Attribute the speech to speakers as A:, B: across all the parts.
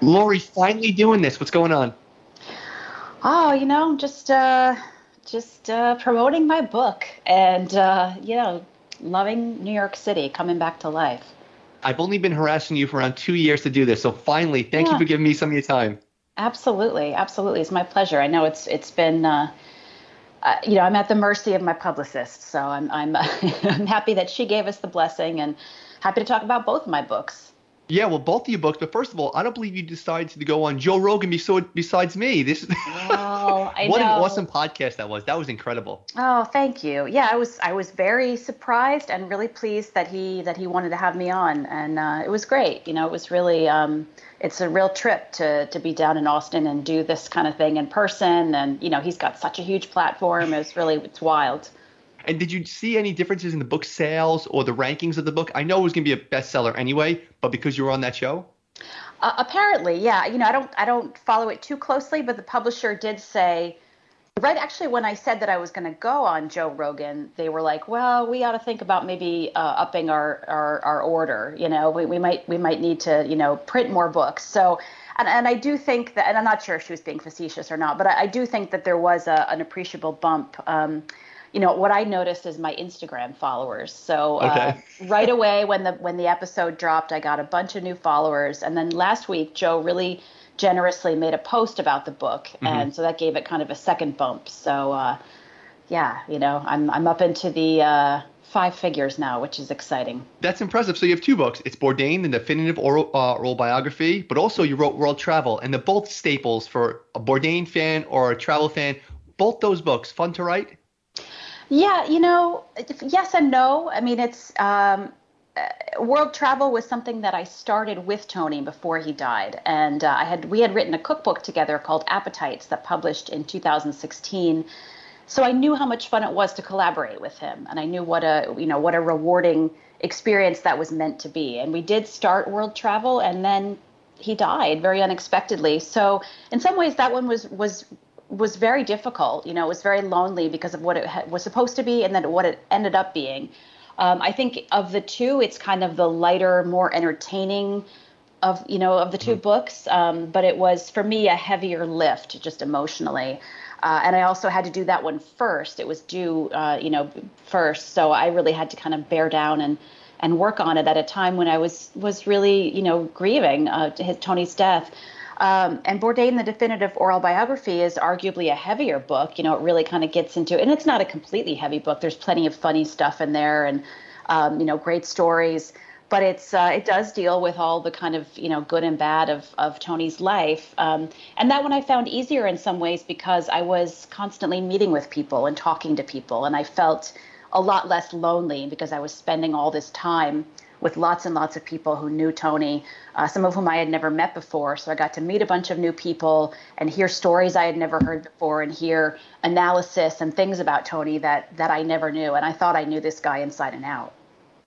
A: Laurie, finally doing this. What's going on?
B: Oh, you know, just uh, just uh, promoting my book and uh, you know, loving New York City, coming back to life.
A: I've only been harassing you for around two years to do this, so finally, thank yeah. you for giving me some of your time.
B: Absolutely, absolutely, it's my pleasure. I know it's it's been. Uh, uh, you know, I'm at the mercy of my publicist, so I'm I'm I'm happy that she gave us the blessing, and happy to talk about both of my books.
A: Yeah, well, both of your books. But first of all, I don't believe you decided to go on Joe Rogan besides me. This
B: I
A: what
B: know.
A: an awesome podcast that was. That was incredible.
B: Oh, thank you. Yeah, I was I was very surprised and really pleased that he that he wanted to have me on, and uh, it was great. You know, it was really um, it's a real trip to to be down in Austin and do this kind of thing in person. And you know, he's got such a huge platform. It's really it's wild.
A: And did you see any differences in the book sales or the rankings of the book? I know it was going to be a bestseller anyway, but because you were on that show.
B: Uh, apparently, yeah. You know, I don't I don't follow it too closely, but the publisher did say right actually when I said that I was going to go on Joe Rogan, they were like, "Well, we ought to think about maybe uh, upping our, our our order. You know, we, we might we might need to you know print more books." So. And, and I do think that, and I'm not sure if she was being facetious or not, but I, I do think that there was a, an appreciable bump. Um, you know what I noticed is my Instagram followers. So uh, right away when the when the episode dropped, I got a bunch of new followers, and then last week Joe really generously made a post about the book, mm-hmm. and so that gave it kind of a second bump. So uh, yeah, you know I'm I'm up into the uh, five figures now, which is exciting.
A: That's impressive. So you have two books. It's Bourdain, the definitive oral, uh, oral biography, but also you wrote World Travel, and they're both staples for a Bourdain fan or a travel fan. Both those books, fun to write.
B: Yeah, you know, yes and no. I mean, it's um, uh, world travel was something that I started with Tony before he died, and uh, I had we had written a cookbook together called Appetites that published in 2016. So I knew how much fun it was to collaborate with him, and I knew what a you know what a rewarding experience that was meant to be. And we did start world travel, and then he died very unexpectedly. So in some ways, that one was was was very difficult. You know, it was very lonely because of what it ha- was supposed to be and then what it ended up being. Um, I think of the two, it's kind of the lighter, more entertaining of you know of the 2 mm-hmm. books. Um, but it was for me a heavier lift, just emotionally. Uh, and I also had to do that one first. It was due, uh, you know, first. So I really had to kind of bear down and and work on it at a time when I was was really, you know, grieving uh, his Tony's death. Um, and Bourdain, the definitive oral biography, is arguably a heavier book. You know, it really kind of gets into, and it's not a completely heavy book. There's plenty of funny stuff in there, and um, you know, great stories. But it's uh, it does deal with all the kind of you know good and bad of of Tony's life. Um, and that one I found easier in some ways because I was constantly meeting with people and talking to people, and I felt a lot less lonely because I was spending all this time with lots and lots of people who knew Tony, uh, some of whom I had never met before. So I got to meet a bunch of new people and hear stories I had never heard before and hear analysis and things about Tony that, that I never knew. And I thought I knew this guy inside and out.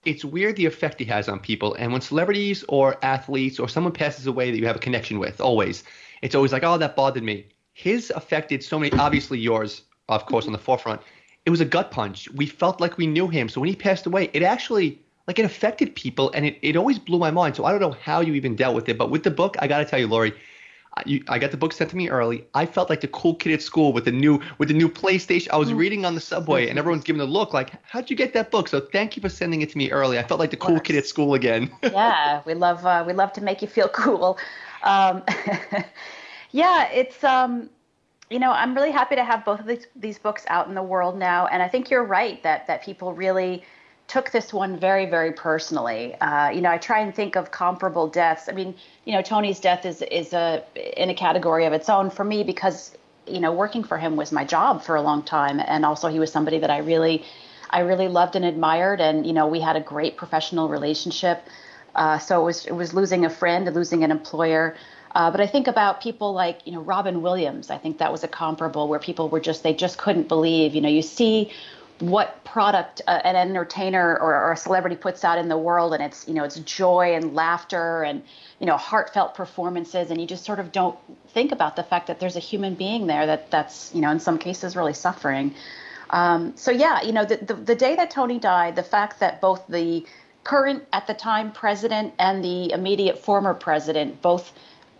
A: It's weird the effect he has on people. And when celebrities or athletes or someone passes away that you have a connection with, always, it's always like, oh, that bothered me. His affected so many, obviously yours, of course, on the forefront. It was a gut punch. We felt like we knew him. So when he passed away, it actually like it affected people and it, it always blew my mind. So I don't know how you even dealt with it. But with the book, I got to tell you, Laurie, you, I got the book sent to me early. I felt like the cool kid at school with the new with the new PlayStation. I was mm. reading on the subway, and everyone's giving a look like, "How'd you get that book?" So thank you for sending it to me early. I felt like the cool kid at school again.
B: yeah, we love uh, we love to make you feel cool. Um, yeah, it's um, you know I'm really happy to have both of these these books out in the world now, and I think you're right that that people really took this one very, very personally. Uh, you know, I try and think of comparable deaths. I mean, you know, Tony's death is is a in a category of its own for me because you know working for him was my job for a long time, and also he was somebody that I really, I really loved and admired, and you know, we had a great professional relationship. Uh, so it was it was losing a friend, losing an employer. Uh, but I think about people like you know Robin Williams. I think that was a comparable where people were just they just couldn't believe. You know, you see what product uh, an entertainer or, or, a celebrity puts out in the world and it's you know it's joy and laughter and you know heartfelt performances and you just sort of don't think about the fact that there's a human being there that that's you know in some cases really suffering. Um, so yeah you know the, the, the day that tony died the fact that both the current at the time president and the immediate former president both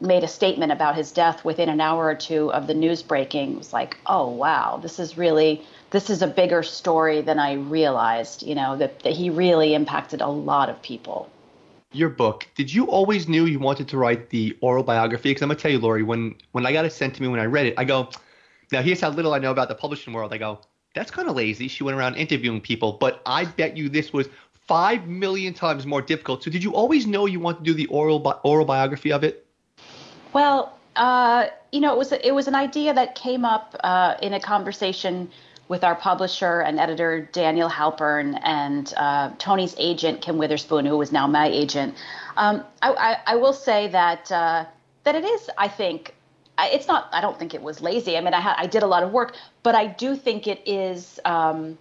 B: made a statement about his death within an hour or two of the news breaking, it was like, oh wow, this is really this is a bigger story than I realized. You know that, that he really impacted a lot of people.
A: Your book. Did you always knew you wanted to write the oral biography? Because I'm gonna tell you, Laurie, when when I got it sent to me when I read it, I go, now here's how little I know about the publishing world. I go, that's kind of lazy. She went around interviewing people, but I bet you this was five million times more difficult. So did you always know you wanted to do the oral bi- oral biography of it?
B: Well, uh, you know, it was it was an idea that came up uh, in a conversation with our publisher and editor Daniel Halpern and uh, Tony's agent Kim Witherspoon, who is now my agent. Um, I, I, I, will say that uh, that it is, I think, it's not. I don't think it was lazy. I mean, I, ha- I did a lot of work, but I do think it is. Um,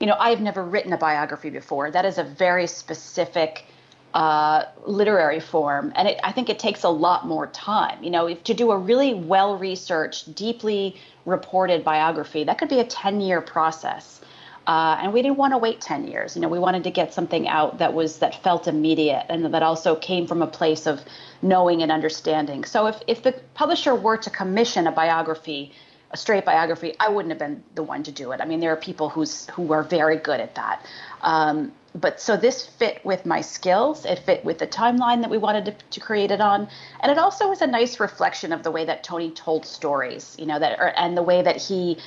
B: you know, I've never written a biography before. That is a very specific uh, literary form, and it, I think it takes a lot more time. You know, if, to do a really well researched, deeply reported biography, that could be a 10 year process. Uh, and we didn't want to wait 10 years. You know, we wanted to get something out that was that felt immediate and that also came from a place of knowing and understanding. So if if the publisher were to commission a biography, a straight biography, I wouldn't have been the one to do it. I mean, there are people who's who are very good at that. Um, but so this fit with my skills. It fit with the timeline that we wanted to, to, create it on, and it also was a nice reflection of the way that Tony told stories. You know that, or, and the way that he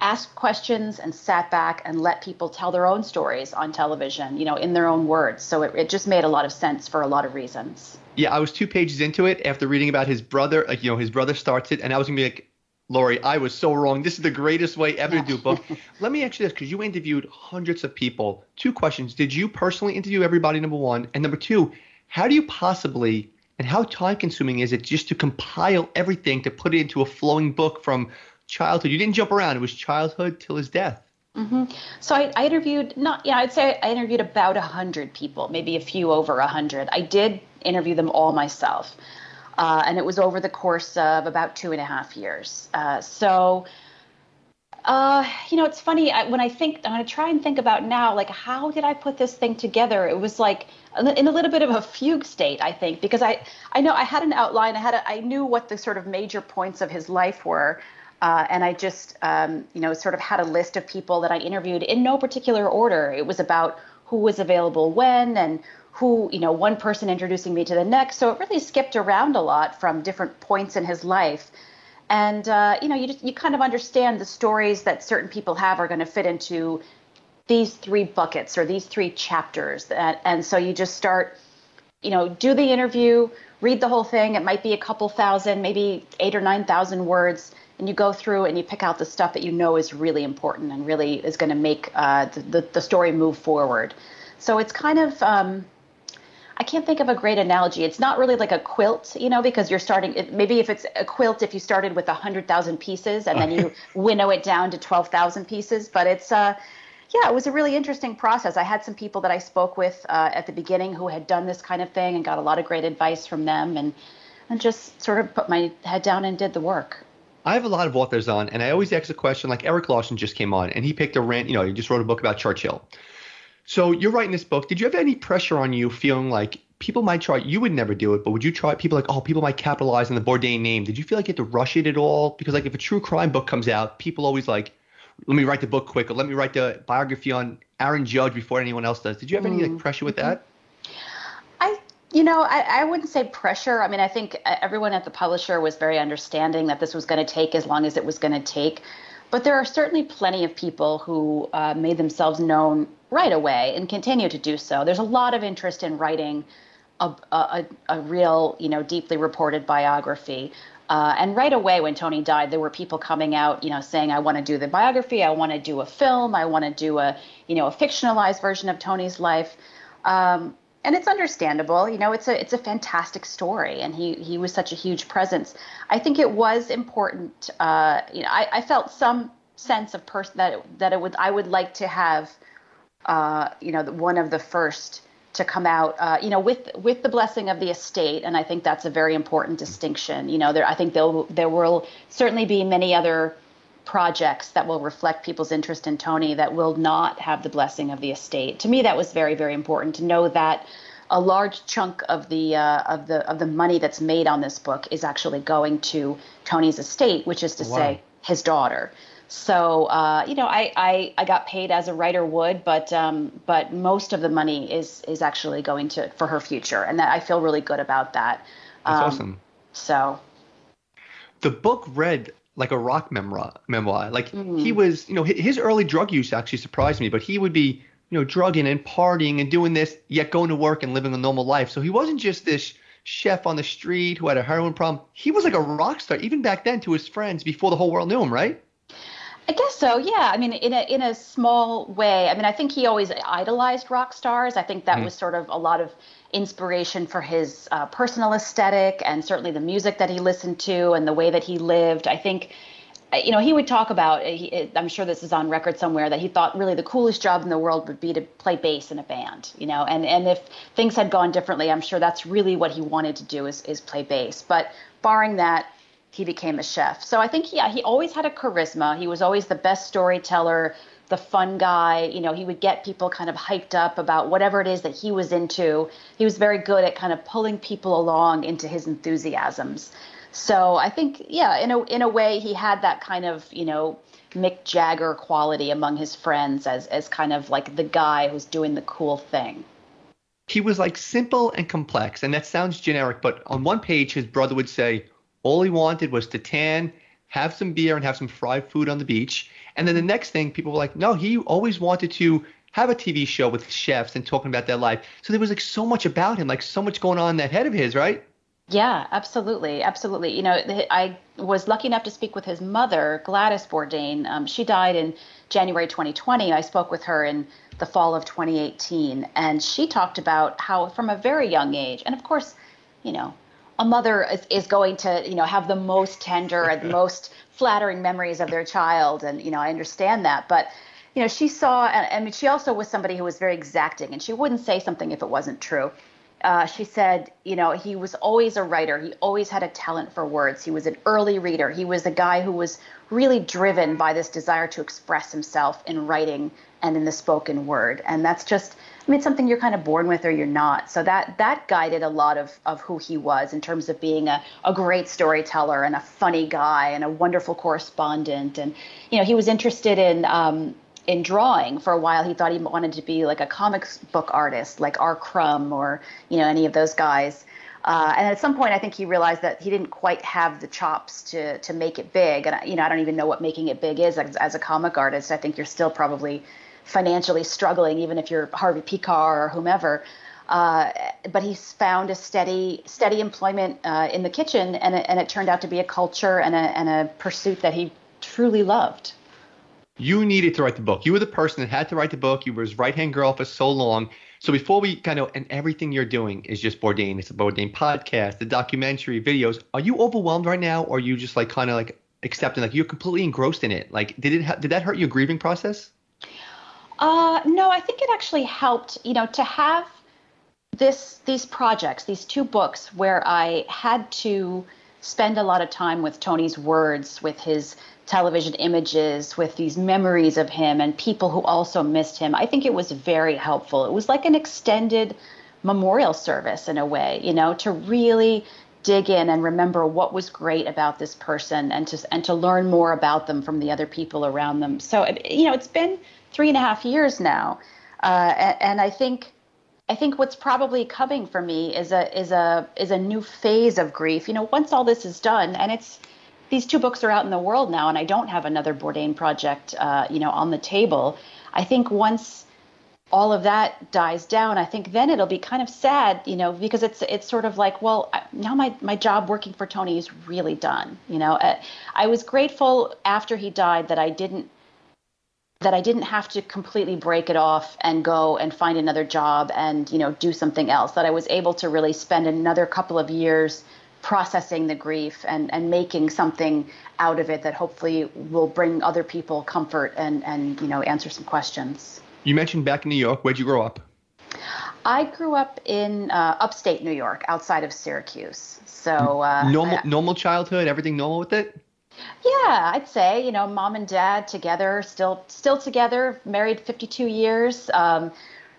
B: asked questions and sat back and let people tell their own stories on television. You know, in their own words. So it, it just made a lot of sense for a lot of reasons.
A: Yeah, I was two pages into it after reading about his brother. Like, you know, his brother starts it, and I was gonna be like, Laurie, I was so wrong. This is the greatest way ever to do a book. Let me ask you this, because you interviewed hundreds of people. Two questions. Did you personally interview everybody, number one? And number two, how do you possibly and how time consuming is it just to compile everything to put it into a flowing book from childhood? You didn't jump around. It was childhood till his death.
B: Mm-hmm. So I, I, interviewed not yeah I'd say I interviewed about a hundred people, maybe a few over a hundred. I did interview them all myself. Uh, and it was over the course of about two and a half years. Uh, so, uh, you know, it's funny I, when I think I'm going to try and think about now, like how did I put this thing together? It was like in a little bit of a fugue state, I think, because I I know I had an outline, I had a, I knew what the sort of major points of his life were. Uh, and I just, um, you know, sort of had a list of people that I interviewed in no particular order. It was about who was available when and who, you know, one person introducing me to the next. So it really skipped around a lot from different points in his life. And, uh, you know, you, just, you kind of understand the stories that certain people have are going to fit into these three buckets or these three chapters. That, and so you just start, you know, do the interview, read the whole thing. It might be a couple thousand, maybe eight or 9,000 words. And you go through and you pick out the stuff that you know is really important and really is going to make uh, the, the, the, story move forward. So it's kind of, um, I can't think of a great analogy. It's not really like a quilt, you know, because you're starting. Maybe if it's a quilt, if you started with a hundred thousand pieces and then you winnow it down to twelve thousand pieces. But it's, uh, yeah, it was a really interesting process. I had some people that I spoke with uh, at the beginning who had done this kind of thing and got a lot of great advice from them, and and just sort of put my head down and did the work.
A: I have a lot of authors on, and I always ask a question. Like Erik Larson just came on, and he picked a rant. You know, he just wrote a book about Churchill. So you're writing this book. Did you have any pressure on you feeling like people might try? You would never do it, but would you try? People like, oh, people might capitalize on the Bourdain name. Did you feel like you had to rush it at all? Because like if a true crime book comes out, people always like, let me write the book quick, or let me write the biography on Aaron Judge before anyone else does. Did you have any like mm-hmm. pressure with that?
B: I you know, I, I, wouldn't say pressure. I mean, I think everyone at the publisher was very understanding that this was going to take as long as it was going to take. But there are certainly plenty of people who uh, made themselves known right away and continue to do so. There's a lot of interest in writing a, a, a real, you know, deeply reported biography. Uh, and right away, when Tony died, there were people coming out, you know, saying, "I want to do the biography. I want to do a film. I want to do a, you know, a fictionalized version of Tony's life." Um, and it's understandable, you know. It's a it's a fantastic story, and he he was such a huge presence. I think it was important. Uh, you know, I, I felt some sense of person that it, that it would I would like to have, uh, you know, one of the first to come out, uh, you know, with with the blessing of the estate, and I think that's a very important distinction. You know, there I think there there will certainly be many other projects that will reflect people's interest in Tony that will not have the blessing of the estate. To me, that was very, very important to know that a large chunk of the uh, of the of the money that's made on this book is actually going to Tony's estate, which is to wow. say his daughter. So uh, you know, I, I I got paid as a writer would, but um, but most of the money is is actually going to for her future, and that I feel really good about that.
A: That's um, awesome.
B: So
A: the book read like a rock memoir. Memoir, like mm-hmm. he was, you know, his early drug use actually surprised me, but he would be, you know, drugging and partying and doing this, yet going to work and living a normal life. So he wasn't just this chef on the street who had a heroin problem. He was like a rock star even back then to his friends before the whole world knew him, right?
B: I guess so. Yeah. I mean, in a in a small way. I mean, I think he always idolized rock stars. I think that mm. was sort of a lot of inspiration for his uh, personal aesthetic and certainly the music that he listened to and the way that he lived. I think, uh, you know, he would talk about. He, I'm sure this is on record somewhere that he thought really the coolest job in the world would be to play bass in a band. You know, and and if things had gone differently, I'm sure that's really what he wanted to do is is play bass. But barring that he became a chef. So I think yeah, he always had a charisma. He was always the best storyteller, the fun guy. You know, he would get people kind of hyped up about whatever it is that he was into. He was very good at kind of pulling people along into his enthusiasms. So I think yeah, in a in a way he had that kind of, you know, Mick Jagger quality among his friends as as kind of like the guy who's doing the cool thing.
A: He was like simple and complex, and that sounds generic, but on one page his brother would say, all he wanted was to tan, have some beer, and have some fried food on the beach. And then the next thing, people were like, no, he always wanted to have a TV show with chefs and talking about their life. So there was like so much about him, like so much going on in that head of his, right?
B: Yeah, absolutely, absolutely. You know, I was lucky enough to speak with his mother, Gladys Bourdain. Um, she died in January 2020. I spoke with her in the fall of 2018, and she talked about how, from a very young age, and of course, you know, a mother is, is going to you know have the most tender and most flattering memories of their child and you know i understand that but you know she saw and, and she also was somebody who was very exacting and she wouldn't say something if it wasn't true uh, she said, you know, he was always a writer. He always had a talent for words. He was an early reader. He was a guy who was really driven by this desire to express himself in writing and in the spoken word. And that's just, I mean, it's something you're kind of born with or you're not. So that that guided a lot of, of who he was in terms of being a, a great storyteller and a funny guy and a wonderful correspondent. And, you know, he was interested in um, in drawing for a while. He thought he wanted to be like a comics book artist, like R. Crumb or, you know, any of those guys. Uh, and at some point, I think he realized that he didn't quite have the chops to to make it big. And you know, I don't even know what making it big is as, as a comic artist. I think you're still probably financially struggling, even if you're Harvey Pekar or whomever. Uh, but he's found a steady steady employment uh, in the kitchen, and it, and it turned out to be a culture and a, and a pursuit that he truly loved.
A: You needed to write the book. You were the person that had to write the book. You were his right hand girl for so long. So before we kind of and everything you're doing is just Bourdain. It's a Bourdain podcast, the documentary, videos. Are you overwhelmed right now, or are you just like kind of like accepting, like you're completely engrossed in it? Like, did it ha- did that hurt your grieving process?
B: Uh, no, I think it actually helped, you know, to have this these projects, these two books where I had to spend a lot of time with Tony's words, with his television images, with these memories of him and people who also missed him. I think it was very helpful. It was like an extended memorial service in a way, you know, to really dig in and remember what was great about this person and to and to learn more about them from the other people around them. So you know, it's been three and a half years now, uh, and, and I think I think what's probably coming for me is a is a is a new phase of grief. You know, once all this is done, and it's these two books are out in the world now, and I don't have another Bourdain project, uh, you know, on the table. I think once all of that dies down, I think then it'll be kind of sad, you know, because it's it's sort of like, well, now my my job working for Tony is really done. You know, uh, I was grateful after he died that I didn't that I didn't have to completely break it off and go and find another job and you know do something else that I was able to really spend another couple of years processing the grief and and making something out of it that hopefully will bring other people comfort and and you know answer some questions.
A: You mentioned back in New York. Where'd you grow up?
B: I grew up in uh, upstate New York, outside of Syracuse. So uh,
A: normal normal childhood, everything normal with it.
B: Yeah, I'd say you know mom and dad together, still still together, married 52 years. Um,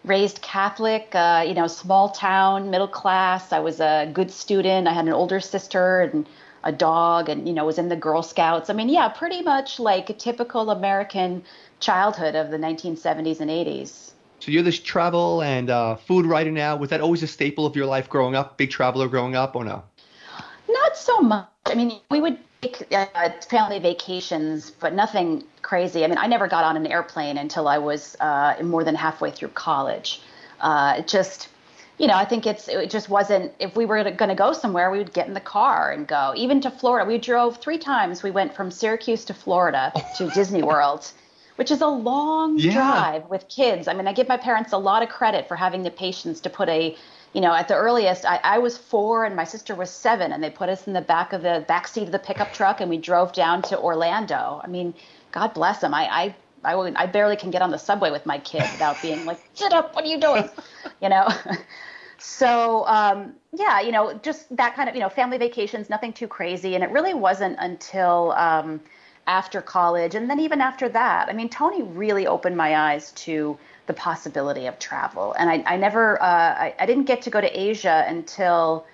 B: raised Catholic, uh, you know, small town, middle class. I was a good student. I had an older sister and a dog, and you know, was in the Girl Scouts. I mean, yeah, pretty much like a typical American childhood of the 1970s and 80s.
A: So you're this travel and uh, food writer now. Was that always a staple of your life growing up? Big traveler growing up, or no?
B: Not so much. I mean, we would uh, family vacations, but nothing crazy. I mean, I never got on an airplane until I was uh, more than halfway through college. Uh, it just, you know, I think it's it just wasn't. If we were going to go somewhere, we would get in the car and go. Even to Florida, we drove three times. We went from Syracuse to Florida to Disney World which is a long yeah. drive with kids. I mean, I give my parents a lot of credit for having the patience to put a, you know, at the earliest, I, I was four and my sister was seven, and they put us in the back of the back seat of the pickup truck, and we drove down to Orlando. I mean, God bless them. I, I I, I barely can get on the subway with my kid without being like, sit up, what are you doing? You know? so, um, yeah, you know, just that kind of, you know, family vacations, nothing too crazy. And it really wasn't until um, after college and then even after that i mean tony really opened my eyes to the possibility of travel and i, I never uh, I, I, didn't get to go to asia until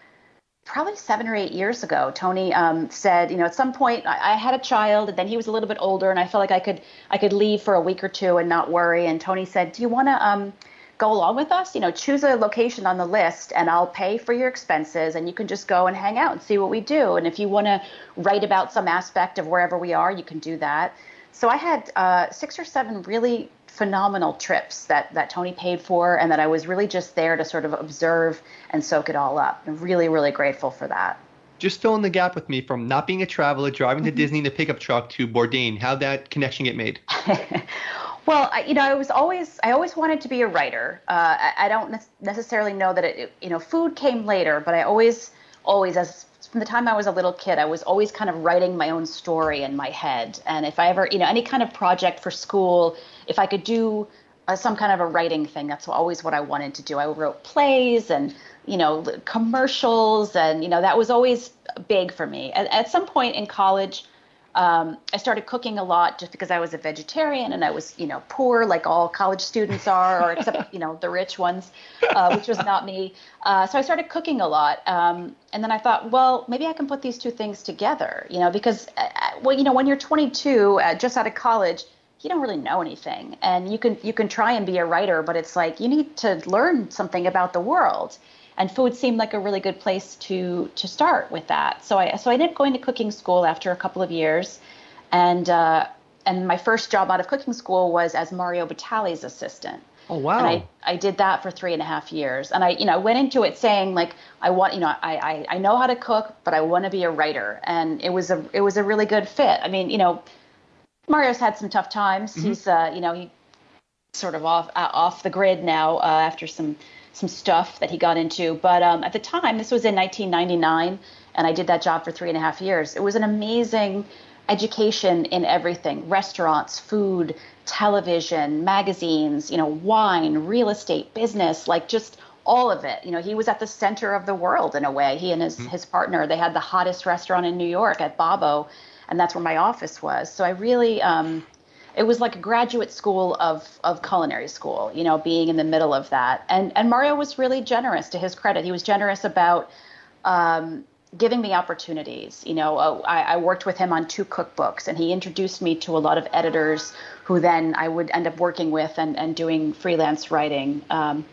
B: probably seven or eight years ago tony um, said you know at some point I, I, had a child and then he was a little bit older and i felt like i could i could leave for a week or two and not worry and tony said do you want to um, go along with us, you know, choose a location on the list and I'll pay for your expenses and you can just go and hang out and see what we do. And if you want to write about some aspect of wherever we are, you can do that. So I had uh, six or seven really phenomenal trips that, that Tony paid for and that I was really just there to sort of observe and soak it all up. I'm really, really grateful for that.
A: Just fill in the gap with me from not being a traveler, driving to mm-hmm. Disney in a pickup truck to Bourdain. How that connection get made?
B: Well, I, you know, I was always I always wanted to be a writer. Uh, I, I, don't ne- necessarily know that it, you know food came later, but I always always as from the time I was a little kid, I was always kind of writing my own story in my head. And if I ever, you know, any kind of project for school, if I could do uh, some kind of a writing thing, that's always what I wanted to do. I wrote plays and you know commercials, and you know that was always big for me. At, at some point in college. Um, I started cooking a lot just because I was a vegetarian and I was, you know, poor like all college students are, or except, you know, the rich ones, uh, which was not me. Uh, so I started cooking a lot. Um, and then I thought, well, maybe I can put these two things together, you know, because, uh, uh well, you know, when you're 22, uh, just out of college, you don't really know anything. And you can, you can try and be a writer, but it's like you need to learn something about the world and food seemed like a really good place to to start with that. So I so I ended up going to cooking school after a couple of years, and uh, and my first job out of cooking school was as Mario Batali's assistant.
A: Oh wow!
B: And I, I did that for three and a half years, and I you know went into it saying like I want you know I I, I know how to cook, but I want to be a writer, and it was a it was a really good fit. I mean you know Mario's had some tough times. Mm-hmm. He's uh you know he sort of off uh, off the grid now uh, after some some stuff that he got into. But um, at the time, this was in 1999, and I did that job for three and a half years. It was an amazing education in everything restaurants, food, television, magazines, you know, wine, real estate, business, like just all of it. You know, he was at the center of the world in a way. He and his, mm-hmm. his partner, they had the hottest restaurant in New York at Babbo, and that's where my office was. So I really, um, it was like a graduate school of of culinary school, you know, being in the middle of that. And and Mario was really generous. To his credit, he was generous about um, giving me opportunities. You know, uh, I, I, worked with him on two cookbooks, and he introduced me to a lot of editors who then I would end up working with and and doing freelance writing. Um,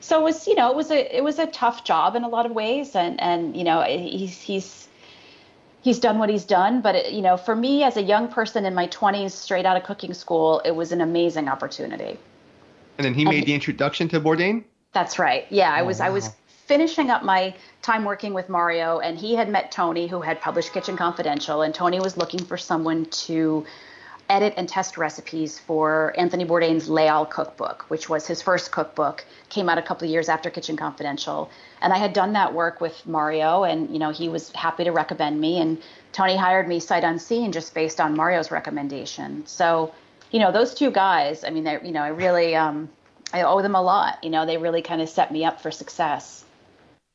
B: so it was, you know, it was a it was a tough job in a lot of ways, and and you know, he's he's he's done what he's done. But it, you know, for me as a young person in my 20s, straight out of cooking school, it was an amazing opportunity.
A: And then he made the introduction to Bourdain.
B: That's right. Yeah, I oh, was wow. I was finishing up my time working with Mario, and he had met Tony, who had published Kitchen Confidential, and Tony was looking for someone to edit and test recipes for Anthony Bourdain's Les Halles cookbook, which was his first cookbook, came out a couple of years after Kitchen Confidential. And I had done that work with Mario, and you know he was happy to recommend me. And Tony hired me sight unseen just based on Mario's recommendation. So, you know, those two guys, I mean, they, you know, I really, um, I owe them a lot. You know, they really kind of set me up for success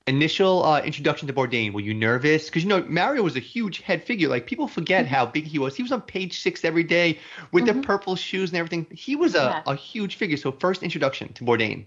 A: initial uh, introduction to Bourdain, were you nervous? Because you know Mario was a huge head figure. Like people forget how big he was. He was on page six every day with mm-hmm. the purple shoes and everything. He was a, yeah. a huge figure. So first introduction to Bourdain.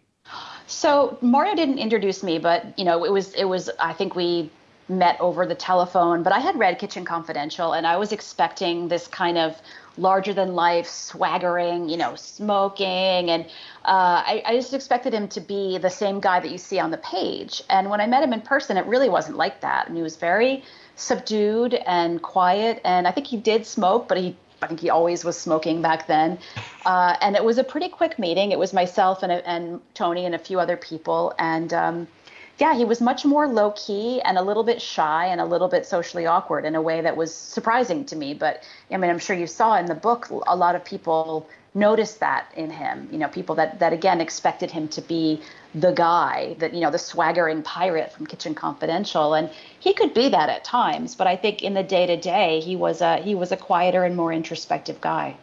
B: So Mario didn't introduce me, but you know, it was it was I think we met over the telephone, but I had read Kitchen Confidential and I was expecting this kind of larger than life, swaggering, you know, smoking. And uh, I, I, just expected him to be the same guy that you see on the page. And when I met him in person, it really wasn't like that. And he was very subdued and quiet. And I think he did smoke, but he I think he always was smoking back then. Uh, and it was a pretty quick meeting. It was myself and, and Tony and a few other people. And um, yeah, he was much more low key and a little bit shy and a little bit socially awkward in a way that was surprising to me. But I mean, I'm sure you saw in the book a lot of people noticed that in him. You know, people that that again expected him to be the guy, that you know, the swaggering pirate from Kitchen Confidential, and he could be that at times. But I think in the day to day, he was a he was a quieter and more introspective guy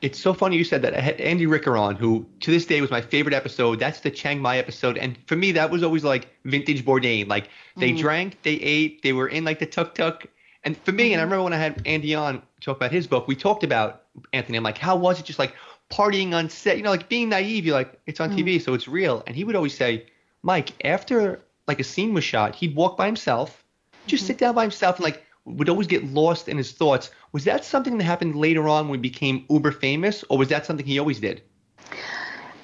A: it's so funny you said that. I had Andy Ricker on, who to this day was my favorite episode. That's the Chiang Mai episode, and for me, that was always like vintage Bourdain. Like they mm. drank, they ate, they were in like the tuk tuk. And for me, and I mm-hmm. remember when I had Andy on talk about his book, we talked about Anthony. I'm like, how was it just like partying on set? You know, like being naive. You're like, it's on mm. TV, so it's real. And he would always say, Mike, after like a scene was shot, he'd walk by himself, just mm-hmm. sit down by himself and like would always get lost in his thoughts. Was that something that happened later on when he became uber famous, or was that something he always did?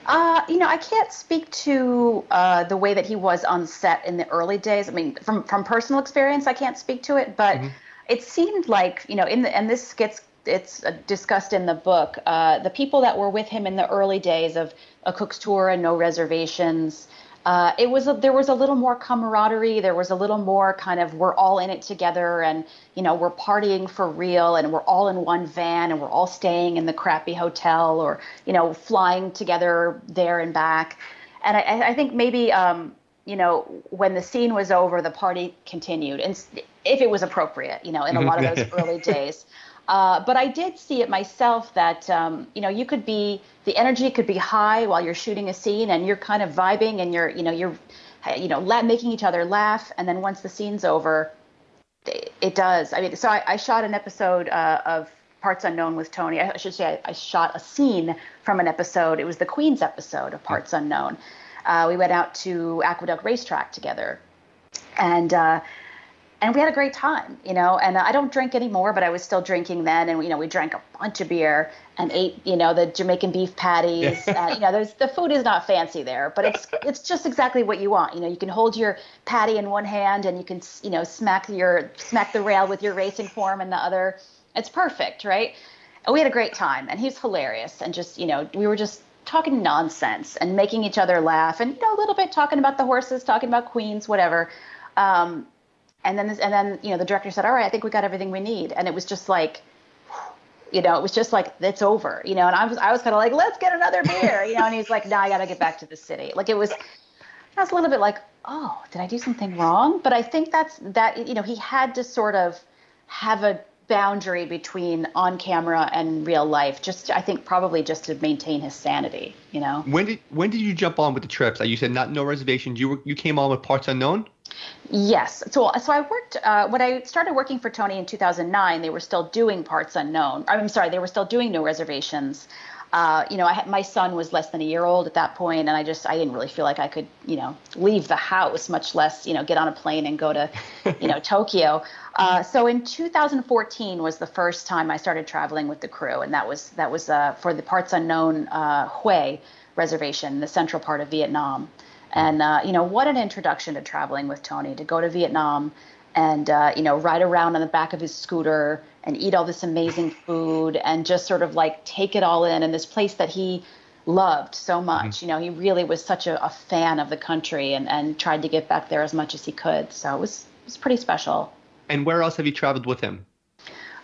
B: Uh, you know, I can't speak to uh, the way that he was on set in the early days. I mean, from from personal experience, I can't speak to it, but mm-hmm. it seemed like you know, in the and this gets it's discussed in the book. Uh, the people that were with him in the early days of a cook's tour and no reservations, uh, it was a, there was a little more camaraderie. There was a little more kind of we're all in it together, and you know we're partying for real, and we're all in one van, and we're all staying in the crappy hotel, or you know flying together there and back. And I, I think maybe um, you know when the scene was over, the party continued, and if it was appropriate, you know, in a lot of those early days. Uh, but I did see it myself that um, you know you could be the energy could be high while you're shooting a scene and you're kind of vibing and you're you know you're you know la- making each other laugh and then once the scene's over, it, does. I mean, so I, I shot an episode uh, of Parts Unknown with Tony. I should say I, I, shot a scene from an episode. It was the Queen's episode of Parts Unknown. Uh, we went out to Aqueduct Racetrack together, and uh, and we had a great time, you know. And I don't drink anymore, but I was still drinking then. And you know, we drank a bunch of beer and ate, you know, the Jamaican beef patties. and, you know, there's the food is not fancy there, but it's it's just exactly what you want. You know, you can hold your patty in one hand and you can, you know, smack your smack the rail with your racing form in the other. It's perfect, right? And we had a great time, and he's hilarious. And just, you know, we were just talking nonsense and making each other laugh, and you know, a little bit talking about the horses, talking about queens, whatever. Um, and then this, and then you know the director said all right i think we got everything we need. And it was just like you know it was just like it's over you know? And i was i was kind of like let's get another beer you know? And he's like no i got to get back to the city. Like it was i was a little bit like oh did i do something wrong? But i think that's that you know he had to sort of have a boundary between on camera and real life just i think probably just to maintain his sanity you know?
A: When did when did you jump on with the trips? Like you said not no reservations. You were you came on with parts unknown
B: Yes. So, so I worked uh, when I started working for Tony in 2009. They were still doing parts unknown. I'm sorry, they were still doing no reservations. Uh, you know, I, my son was less than a year old at that point, and I just I didn't really feel like I could, you know, leave the house, much less, you know, get on a plane and go to, you know, Tokyo. Uh, so in 2014 was the first time I started traveling with the crew, and that was that was uh, for the parts unknown uh, Hue reservation, the central part of Vietnam. And uh, you know, what an introduction to traveling with Tony to go to Vietnam and uh, you know ride around on the back of his scooter and eat all this amazing food and just sort of like take it all in in this place that he loved so mm-hmm. much. Mm-hmm. You know, he really was such a, a, fan of the country and, and tried to get back there as much as he could. So it was it was pretty special.
A: And where else have you traveled with him?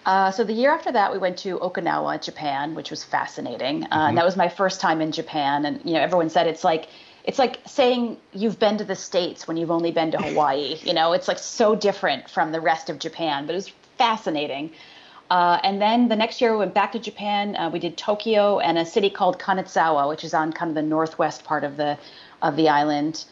B: Uh, so the year after that, we went to Okinawa, Japan, which was fascinating. Uh, mm-hmm. And that was my first time in Japan. And you know, everyone said it's like it's like saying you've been to the states when you've only been to Hawaii. You know, it's like so different from the rest of Japan, but it was fascinating. Uh, and then the next year we went back to Japan. Uh, we did Tokyo and a city called Kanazawa, which is on kind of the northwest part of the of the island.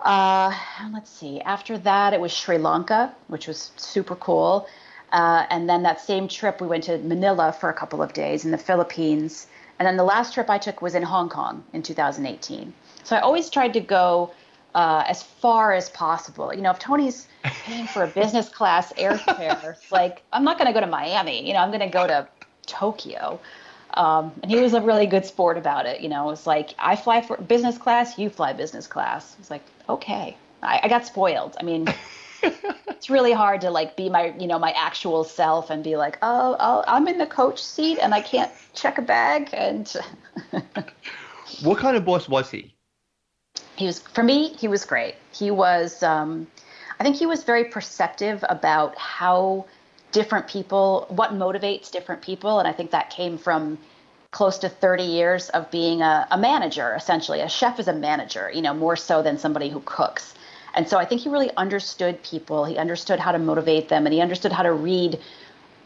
B: Uh, let's see. After that, it was Sri Lanka, which was super cool. Uh, and then that same trip, we went to Manila for a couple of days in the Philippines. And then the last trip I took was in Hong Kong in 2018. So I always tried to go uh, as far as possible. You know, if Tony's paying for a business class airfare, like I'm not going to go to Miami. You know, I'm going to go to Tokyo. Um, and he was a really good sport about it. You know, it's like I fly for business class, you fly business class. It's like okay, I, I got spoiled. I mean, it's really hard to like be my you know my actual self and be like oh, oh I'm in the coach seat and I can't check a bag and.
A: what kind of boss was he?
B: He was for me he was great. He was um, i think he was very perceptive about how different people what motivates different people and i think that came from close to 30 years of being a, a manager essentially. A chef is a manager you know more so than somebody who cooks. And so i think he really understood people. He understood how to motivate them and he understood how to read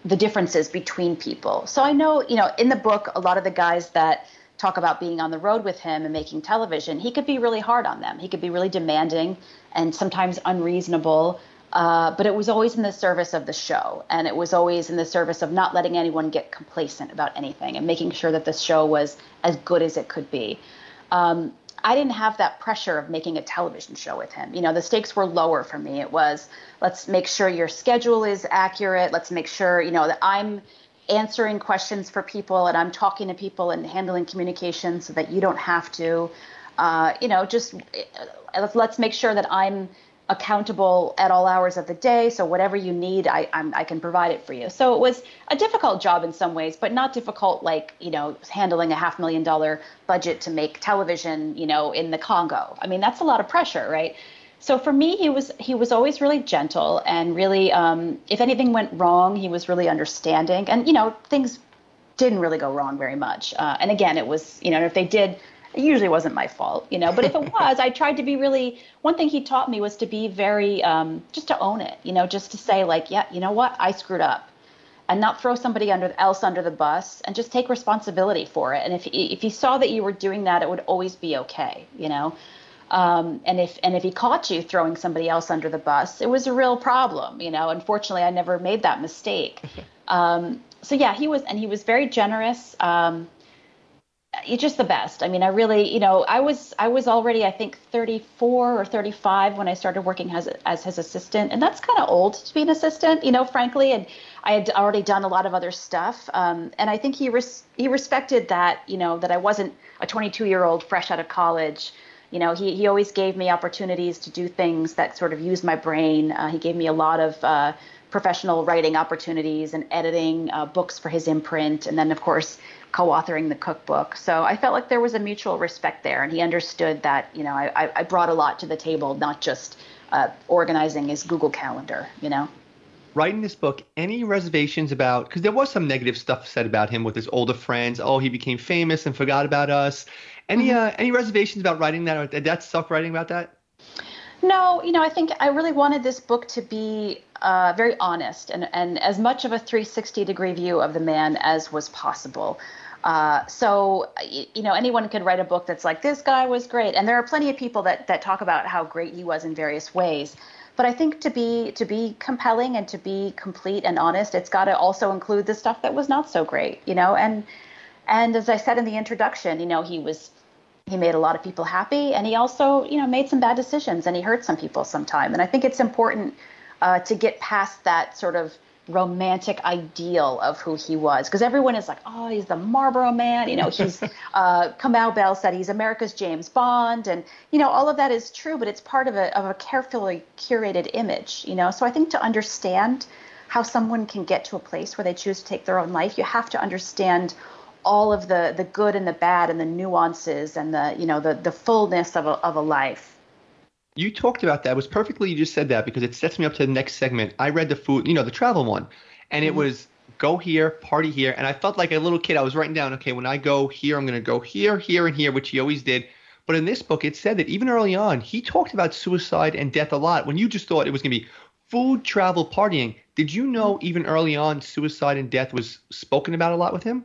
B: the differences between people. So i know you know in the book a lot of the guys that talk about being on the road with him and making television, he could be really hard on them. He could be really demanding and sometimes unreasonable. Uh, but it was always in the service of the show, and it was always in the service of not letting anyone get complacent about anything and making sure that the show was as good as it could be. Um, I didn't have that pressure of making a television show with him. You know, the stakes were lower for me. It was let's make sure your schedule is accurate. Let's make sure, you know, that I'm answering questions for people and I'm talking to people and handling communication so that you don't have to. Uh, you know, just uh, let's make sure that I'm accountable at all hours of the day. So whatever you need, I, I'm, I can provide it for you. So it was a difficult job in some ways, but not difficult like you know handling a half million dollar budget to make television, you know, in the Congo. I mean, that's a lot of pressure, right? So for me he was he was always really gentle and really um, if anything went wrong he was really understanding. And you know things didn't really go wrong very much. Uh, and again it was you know if they did it usually wasn't my fault you know. But if it was i tried to be really one thing he taught me was to be very um, just to own it you know just to say like yeah you know what? I screwed up. And not throw somebody under else under the bus and just take responsibility for it. And if if he saw that you were doing that it would always be okay you know um, and if and if he caught you throwing somebody else under the bus, it was a real problem. You know, unfortunately, I never made that mistake. Um, so yeah, he was, and he was very generous. Um, he's just the best. I mean, I really, you know, I was I was already I think 34 or 35 when I started working as as his assistant, and that's kind of old to be an assistant, you know, frankly. And I had already done a lot of other stuff, um, and I think he res- he respected that, you know, that I wasn't a 22 year old fresh out of college you know, he, he always gave me opportunities to do things that sort of used my brain. Uh, he gave me a lot of uh, professional writing opportunities and editing uh, books for his imprint, and then, of course, co authoring the cookbook. So I felt like there was a mutual respect there, and he understood that, you know, I, I brought a lot to the table, not just uh, organizing his Google Calendar, you know?
A: writing this book any reservations about because there was some negative stuff said about him with his older friends oh he became famous and forgot about us any mm-hmm. uh, any reservations about writing that, or did that suck writing about that?
B: No, you know, I think I really wanted this book to be uh, very honest and, and as much of a 360 degree view of the man as was possible. Uh, so, you know, anyone could write a book that's like, this guy was great. And there are plenty of people that, that talk about how great he was in various ways. But I think to be to be compelling and to be complete and honest, it's got to also include the stuff that was not so great, you know. And and as I said in the introduction, you know, he was he made a lot of people happy and he also you know made some bad decisions and he hurt some people sometime. And i think it's important uh, to get past that sort of romantic ideal of who he was because everyone is like oh he's the marlboro man you know he's uh, kamau bell said he's america's james bond and you know all of that is true but it's part of a, of a carefully curated image you know? So i think to understand how someone can get to a place where they choose to take their own life you have to understand all of the the good and the bad and the nuances and the you know the the fullness of a of a life.
A: You talked about that. It was perfectly you just said that because it sets me up to the next segment. I read the food, you know, the travel one, and it mm-hmm. was go here, party here, and I felt like a little kid. I was writing down, okay, when I go here, I'm going to go here, here, and here, which he always did. But in this book, it said that even early on, he talked about suicide and death a lot. When you just thought it was going to be food, travel, partying, did you know mm-hmm. even early on suicide and death was spoken about a lot with him?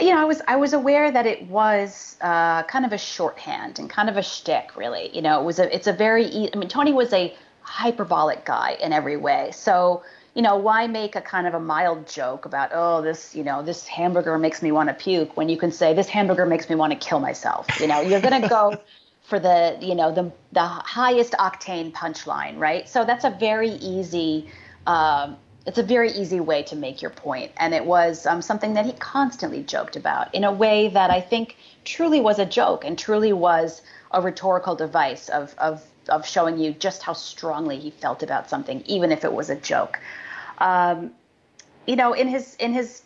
B: You know, I was I was aware that it was uh, kind of a shorthand and kind of a shtick, really. You know, it was a it's a very I mean, Tony was a hyperbolic guy in every way. So you know, why make a kind of a mild joke about, oh, this, you know, this hamburger makes me want to puke when you can say this hamburger makes me want to kill myself. You know, you're to go for the, you know, the the highest octane punchline, right? So that's a very easy. Um, it's a very easy way to make your point, and it was um, something that he constantly joked about in a way that I think truly was a joke and truly was a rhetorical device of of of showing you just how strongly he felt about something, even if it was a joke. Um, you know, in his in his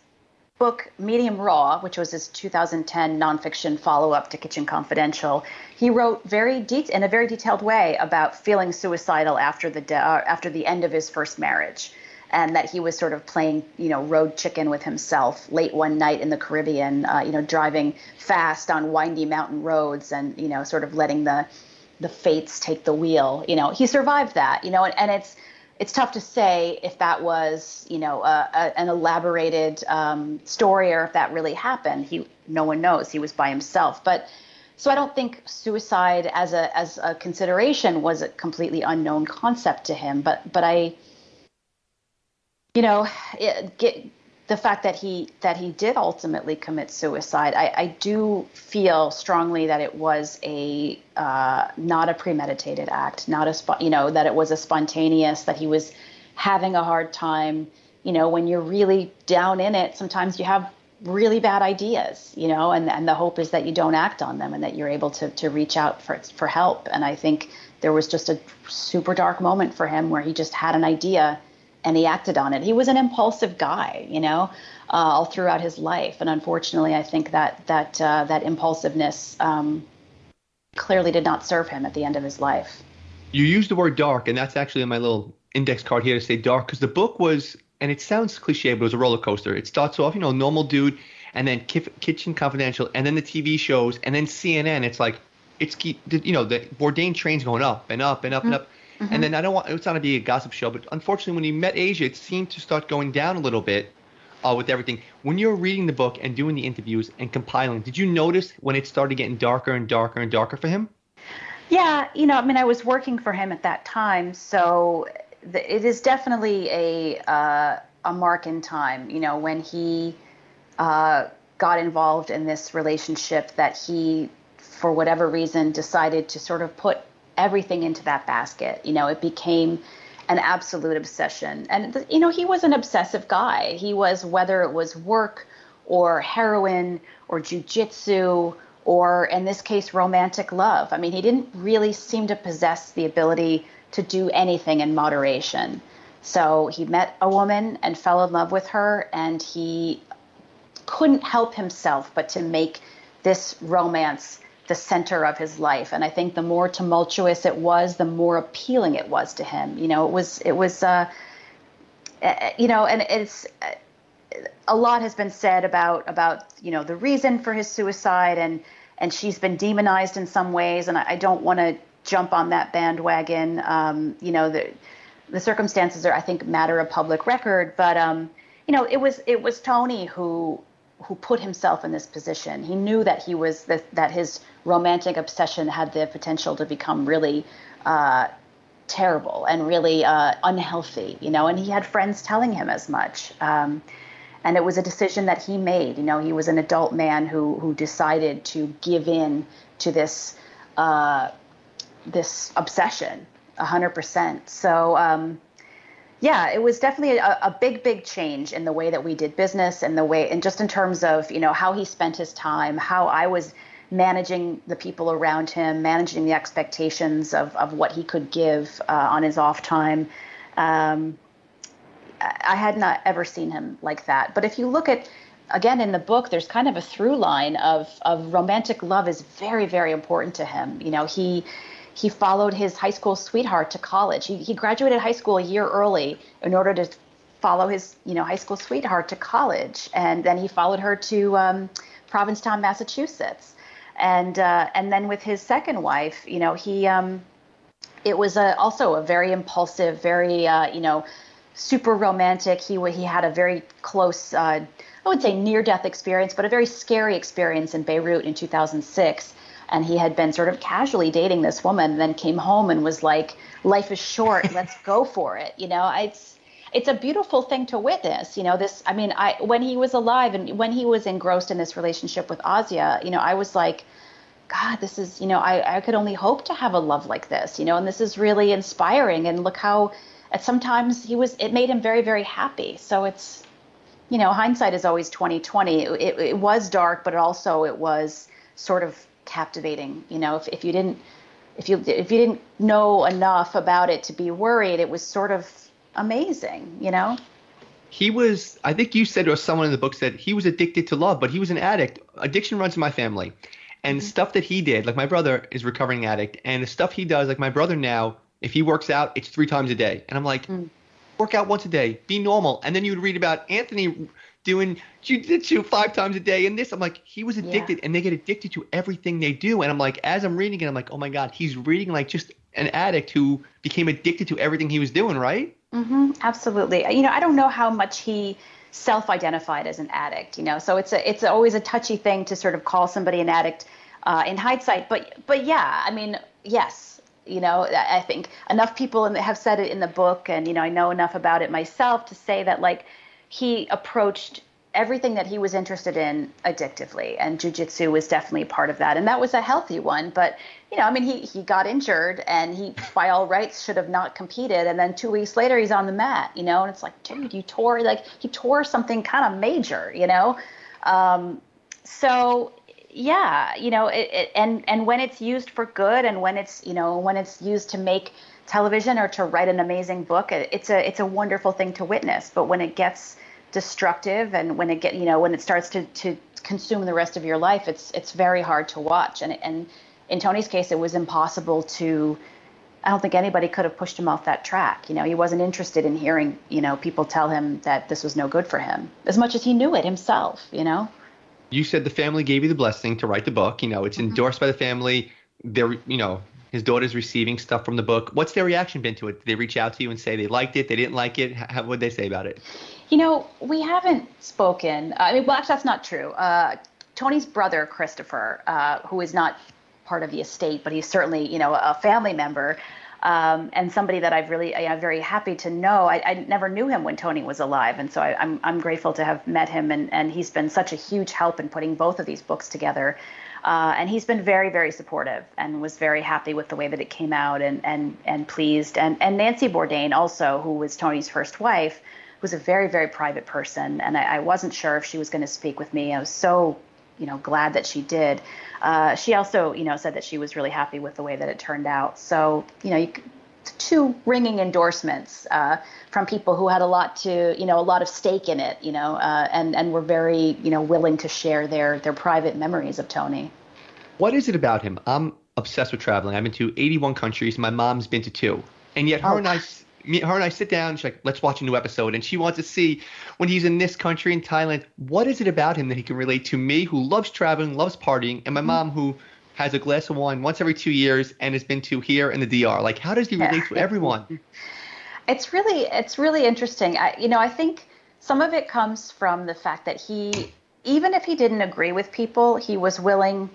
B: book Medium Raw, which was his 2010 nonfiction follow-up to Kitchen Confidential, he wrote very de- in a very detailed way about feeling suicidal after the de- uh, after the end of his first marriage, and that he was sort of playing, you know, road chicken with himself late one night in the Caribbean, uh, you know, driving fast on windy mountain roads, and you know, sort of letting the the fates take the wheel. You know, he survived that. You know, and, and it's it's tough to say if that was, you know, a, an elaborated um, story or if that really happened. He, no one knows. He was by himself. But so I don't think suicide as a as a consideration was a completely unknown concept to him. But but I, you know, it, get, the fact that he that he did ultimately commit suicide, I, I do feel strongly that it was a uh, not a premeditated act, not a you know that it was a spontaneous that he was having a hard time. You know, when you're really down in it, sometimes you have really bad ideas, you know, and, and the hope is that you don't act on them and that you're able to to reach out for for help. And I think there was just a super dark moment for him where he just had an idea and he acted on it. He was an impulsive guy, you know, uh, all throughout his life, and unfortunately, I think that that uh, that impulsiveness um, clearly did not serve him at the end of his life.
A: You used the word dark, and that's actually in my little index card here to say dark because the book was, and it sounds cliche, but it was a roller coaster. It starts off, you know, normal dude, and then Kitchen Confidential, and then the TV shows, and then CNN. It's like it's you know the Bourdain train's going up and up and up mm-hmm. and up Mm-hmm. And then I don't want it's not to be a gossip show, but unfortunately, when he met Asia, it seemed to start going down a little bit uh, with everything. When you're reading the book and doing the interviews and compiling, did you notice when it started getting darker and darker and darker for him?
B: Yeah, you know, I mean, I was working for him at that time, so the, it is definitely a uh, a mark in time. You know, when he uh, got involved in this relationship that he, for whatever reason, decided to sort of put everything into that basket. You know, it became an absolute obsession. And, you know, he was an obsessive guy. He was, whether it was work or heroin or jujitsu or, in this case, romantic love. I mean, he didn't really seem to possess the ability to do anything in moderation. So he met a woman and fell in love with her, and he couldn't help himself but to make this romance the center of his life. And I think the more tumultuous it was, the more appealing it was to him. You know, it was it was uh, eh, you know, and it's a lot has been said about about you know the reason for his suicide and and she's been demonized in some ways and I, I don't want to jump on that bandwagon um, you know the the circumstances are I think matter of public record but um, you know it was it was Tony who who put himself in this position. He knew that he was that, that his romantic obsession had the potential to become really uh, terrible and really uh, unhealthy, you know. And he had friends telling him as much. Um, and it was a decision that he made. You know, he was an adult man who who decided to give in to this uh, this obsession, hundred percent. So. Um, yeah, it was definitely a, a, big, big change in the way that we did business and the way, and just in terms of, you know, how he spent his time, how I was managing the people around him, managing the expectations of, of what he could give uh, on his off time. Um, I had not ever seen him like that. But if you look at, again, in the book, there's kind of a through line of, of romantic love is very, very important to him. You know, he, he followed his high school sweetheart to college. He, he graduated high school a year early in order to follow his you know high school sweetheart to college, and then he followed her to um, Provincetown, Massachusetts, and uh, and then with his second wife, you know he um, it was a, also a very impulsive, very uh, you know super romantic. He he had a very close. Uh, I would say near death experience, but a very scary experience in Beirut in 2006 and he had been sort of casually dating this woman, then came home and was like, "Life is short, let's go for it." You know, I. it's a beautiful thing to witness. You know, this. I mean, I when he was alive and when he was engrossed in this relationship with Asia, you know, I was like, God, this is. You know, I I could only hope to have a love like this. You know, and this is really inspiring. And look how, at sometimes he was. It made him very very happy. So it's, you know, hindsight is always 2020. It, it was dark, but also it was sort of captivating. You know, if if you didn't if you if you didn't know enough about it to be worried, it was sort of amazing, you know.
A: He was, I think you said, or someone in the book said he was addicted to love, but he was an addict. Addiction runs in my family, and mm-hmm. stuff that he did, like my brother is recovering addict, and the stuff he does, like my brother now, if he works out, it's three times a day, and I'm like, mm. work out once a day, be normal, and then you would read about Anthony doing jujitsu five times a day and this. I'm like, he was addicted yeah. and they get addicted to everything they do. And I'm like, as I'm reading it, I'm like, oh my God, he's reading like just an addict who became addicted to everything he was doing, right?
B: Mm-hmm, absolutely. You know, I don't know how much he self-identified as an addict, you know, so it's a, it's always a touchy thing to sort of call somebody an addict uh, in hindsight. But, but yeah, I mean, yes, you know i think enough people have said it in the book and you know i know enough about it myself to say that like he approached everything that he was interested in addictively and jujitsu was definitely part of that and that was a healthy one but you know i mean he, he got injured and he by all rights should have not competed and then two weeks later he's on the mat you know and it's like dude you tore like he tore something kind of major you know? Um, so yeah you know it, it, and and when it's used for good and when it's you know when it's used to make television or to write an amazing book it's a it's a wonderful thing to witness but when it gets destructive and when it get you know when it starts to to consume the rest of your life it's it's very hard to watch and and in Tony's case it was impossible to I don't think anybody could have pushed him off that track. You know, he wasn't interested in hearing, you know, people tell him that this was no good for him as much as he knew it himself, you know.
A: You said the family gave you the blessing to write the book. You know, it's mm-hmm. endorsed by the family. They're, you know, his daughter's receiving stuff from the book. What's their reaction been to it? Did they reach out to you and say they liked it, they didn't like it? How, what did they say about it?
B: You know, we haven't spoken. I mean, well, actually, that's not true. Uh, Tony's brother, Christopher, uh, who is not part of the estate, but he's certainly, you know, a family member. Um, and somebody that I've really, I'm very happy to know. I, I, never knew him when Tony was alive, and so I, am I'm, I'm grateful to have met him, and, and he's been such a huge help in putting both of these books together. Uh, and he's been very, very supportive and was very happy with the way that it came out and and and pleased. And and Nancy Bourdain also, who was Tony's first wife, was a very, very private person, and I, I wasn't sure if she was going to speak with me. I was so, you know, glad that she did. Uh, she also, you know, said that she was really happy with the way that it turned out. So, you know, you, two ringing endorsements uh, from people who had a lot to, you know, a lot of stake in it, you know, uh, and and were very, you know, willing to share their their private memories of Tony.
A: What is it about him? I'm obsessed with traveling. I've been to 81 countries. My mom's been to two, and yet her oh. and I her and I sit down. She's like, "Let's watch a new episode," and she wants to see when he's in this country in Thailand. What is it about him that he can relate to me, who loves traveling, loves partying, and my mom, who has a glass of wine once every two years and has been to here in the DR? Like, how does he relate to everyone?
B: It's really, it's really interesting. I, you know, I think some of it comes from the fact that he, even if he didn't agree with people, he was willing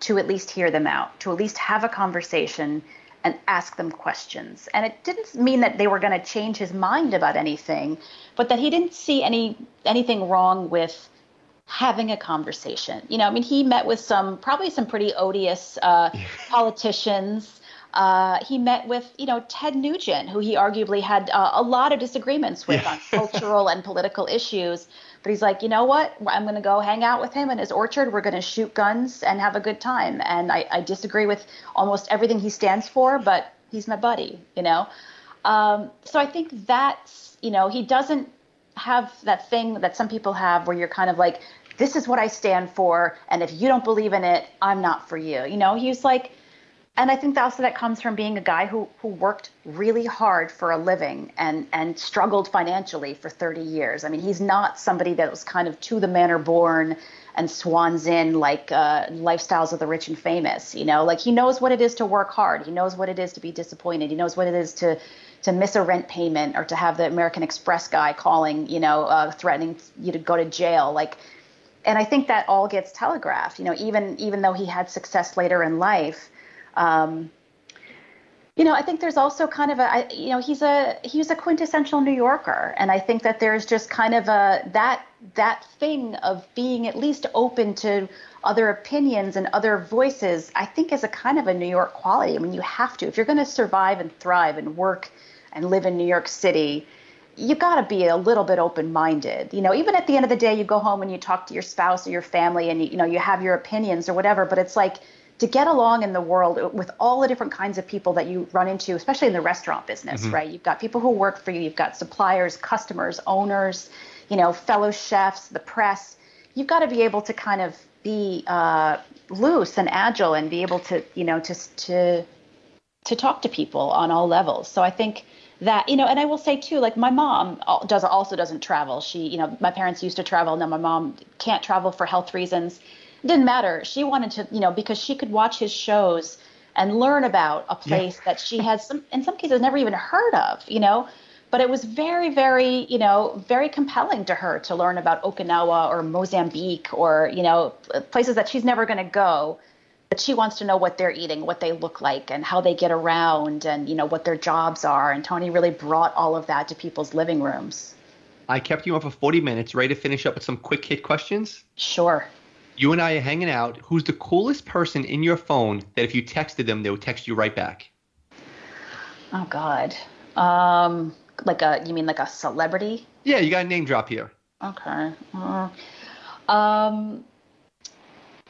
B: to at least hear them out, to at least have a conversation and ask them questions. And it didn't mean that they were going to change his mind about anything, but that he didn't see any anything wrong with having a conversation. You know, I mean, he met with some probably some pretty odious uh, politicians. Uh, he met with, you know, Ted Nugent, who he arguably had uh, a lot of disagreements with yeah. on cultural and political issues. But he's like, you know what? I'm going to go hang out with him in his orchard. We're going to shoot guns and have a good time. And I, I disagree with almost everything he stands for, but he's my buddy, you know? Um, so I think that's, you know, he doesn't have that thing that some people have where you're kind of like, this is what I stand for. And if you don't believe in it, I'm not for you. You know, he's like, and I think also that comes from being a guy who who worked really hard for a living and and struggled financially for 30 years. I mean, he's not somebody that was kind of to the manor born and swans in like uh, lifestyles of the rich and famous. You know, like he knows what it is to work hard. He knows what it is to be disappointed. He knows what it is to to miss a rent payment or to have the American Express guy calling, you know, uh, threatening you to go to jail. Like, and I think that all gets telegraphed. You know, even even though he had success later in life um, You know, I think there's also kind of a, you know, he's a he's a quintessential New Yorker, and I think that there's just kind of a that that thing of being at least open to other opinions and other voices. I think is a kind of a New York quality. I mean, you have to if you're going to survive and thrive and work and live in New York City. You got to be a little bit open-minded. You know, even at the end of the day, you go home and you talk to your spouse or your family, and you, you know you have your opinions or whatever. But it's like to get along in the world with all the different kinds of people that you run into, especially in the restaurant business, mm-hmm. right? You've got people who work for you, you've got suppliers, customers, owners, you know, fellow chefs, the press. You've got to be able to kind of be uh, loose and agile and be able to, you know, to to to talk to people on all levels. So I think that you know and i will say too like my mom does also doesn't travel she you know my parents used to travel now my mom can't travel for health reasons it didn't matter. She wanted to, you know, because she could watch his shows and learn about a place yeah. that she has some, in some cases, never even heard of, you know. But it was very, very, you know, very compelling to her to learn about Okinawa or Mozambique or, you know, places that she's never going to go. But she wants to know what they're eating, what they look like, and how they get around, and you know what their jobs are. And Tony really brought all of that to people's living rooms.
A: I kept you on for 40 minutes. Ready to finish up with some quick hit questions?
B: Sure
A: you and I are hanging out. Who's the coolest person in your phone that if you texted them, they would text you right back?
B: Oh God. Um, like a you mean like a celebrity?
A: Yeah, you got a name drop here.
B: Okay. Uh, um,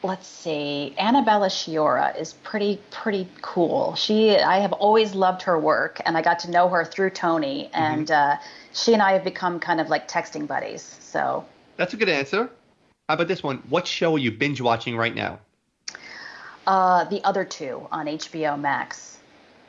B: let's see. Annabella Sciorra is pretty pretty cool. She I have always loved her work, and I got to know her through Tony, mm-hmm. and mm-hmm. uh, she and I have become kind of like texting buddies. So.
A: That's a good answer. How about this one? What show are you binge watching right now?
B: Uh, the other two on HBO Max.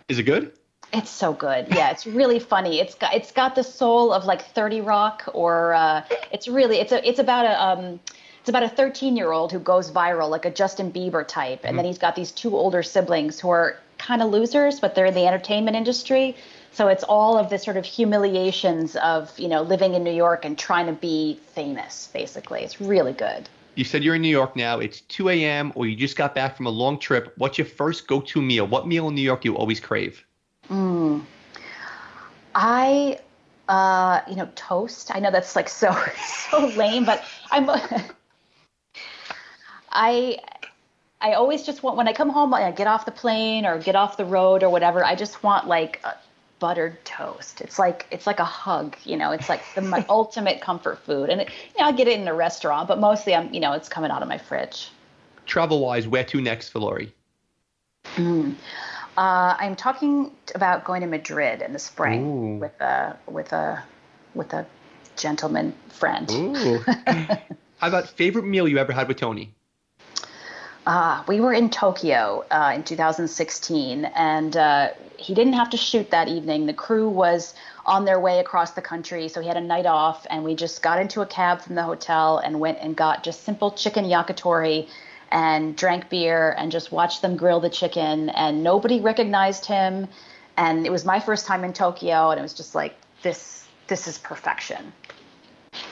A: Is it good?
B: It's so good. Yeah, it's really funny. It's got it's got the soul of like 30 Rock, or uh, it's really it's a it's about a um, it's about a 13 year old who goes viral, like a Justin Bieber type, and mm-hmm. then he's got these two older siblings who are kind of losers, but they're in the entertainment industry. So it's all of the sort of humiliations of, you know, living in New York and trying to be famous, basically. It's really good.
A: You said you're in New York now. It's 2 a.m. or you just got back from a long trip. What's your first go-to meal? What meal in New York do you always crave?
B: Mm. I, uh, you know, toast. I know that's like so so lame, but I'm. I I always just want when I come home, I get off the plane or get off the road or whatever. I just want like buttered toast. It's like it's like a hug, you know. It's like the my ultimate comfort food, and it, you know, I get it in a restaurant, but mostly I'm, you know, it's coming out of my fridge.
A: Travel wise, where to next for Laurie?
B: Mm. Uh, I'm talking about going to Madrid in the spring Ooh. with a with a with a gentleman friend.
A: Ooh. How about favorite meal you ever had with Tony?
B: Uh, we were in Tokyo uh, in 2016, and uh, he didn't have to shoot that evening. The crew was on their way across the country, so he had a night off, and we just got into a cab from the hotel and went and got just simple chicken yakitori and drank beer and just watched them grill the chicken, and nobody recognized him. And it was my first time in Tokyo, and it was just like this. This is perfection.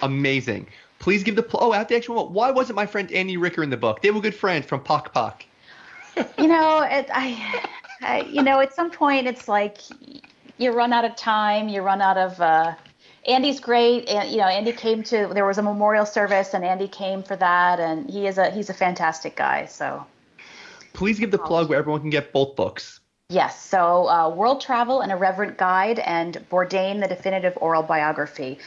A: Amazing. Please give the pl- oh at the actual why wasn't my friend Andy Ricker in the book? They were good friends from Pok Pok.
B: you know, it, I, I, you know, at some point it's like you run out of time, you run out of. Uh, Andy's great, and you know, Andy came to there was a memorial service, and Andy came for that, and he is a he's a fantastic guy. So,
A: please give the plug where everyone can get both books.
B: Yes, so uh, World Travel: An Irreverent Guide and Bourdain: The Definitive Oral Biography.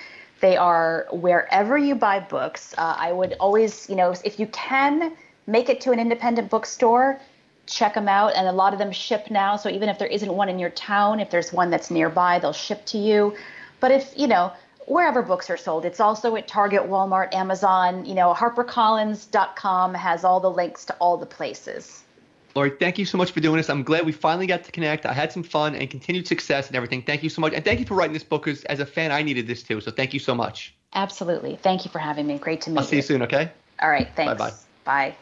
B: They are wherever you buy books. Uh, I would always, you know, if you can make it to an independent bookstore, check them out. And a lot of them ship now. So even if there isn't one in your town, if there's one that's nearby, they'll ship to you. But if, you know, wherever books are sold, it's also at Target, Walmart, Amazon, you know, HarperCollins.com has all the links to all the places.
A: Laurie, thank you so much for doing this. I'm glad we finally got to connect. I had some fun and continued success and everything. Thank you so much. And thank you for writing this book because as a fan, I needed this too. So thank you so much.
B: Absolutely. Thank you for having me. Great to meet you.
A: I'll see you soon, okay?
B: All right. Thanks. Bye-bye. Bye.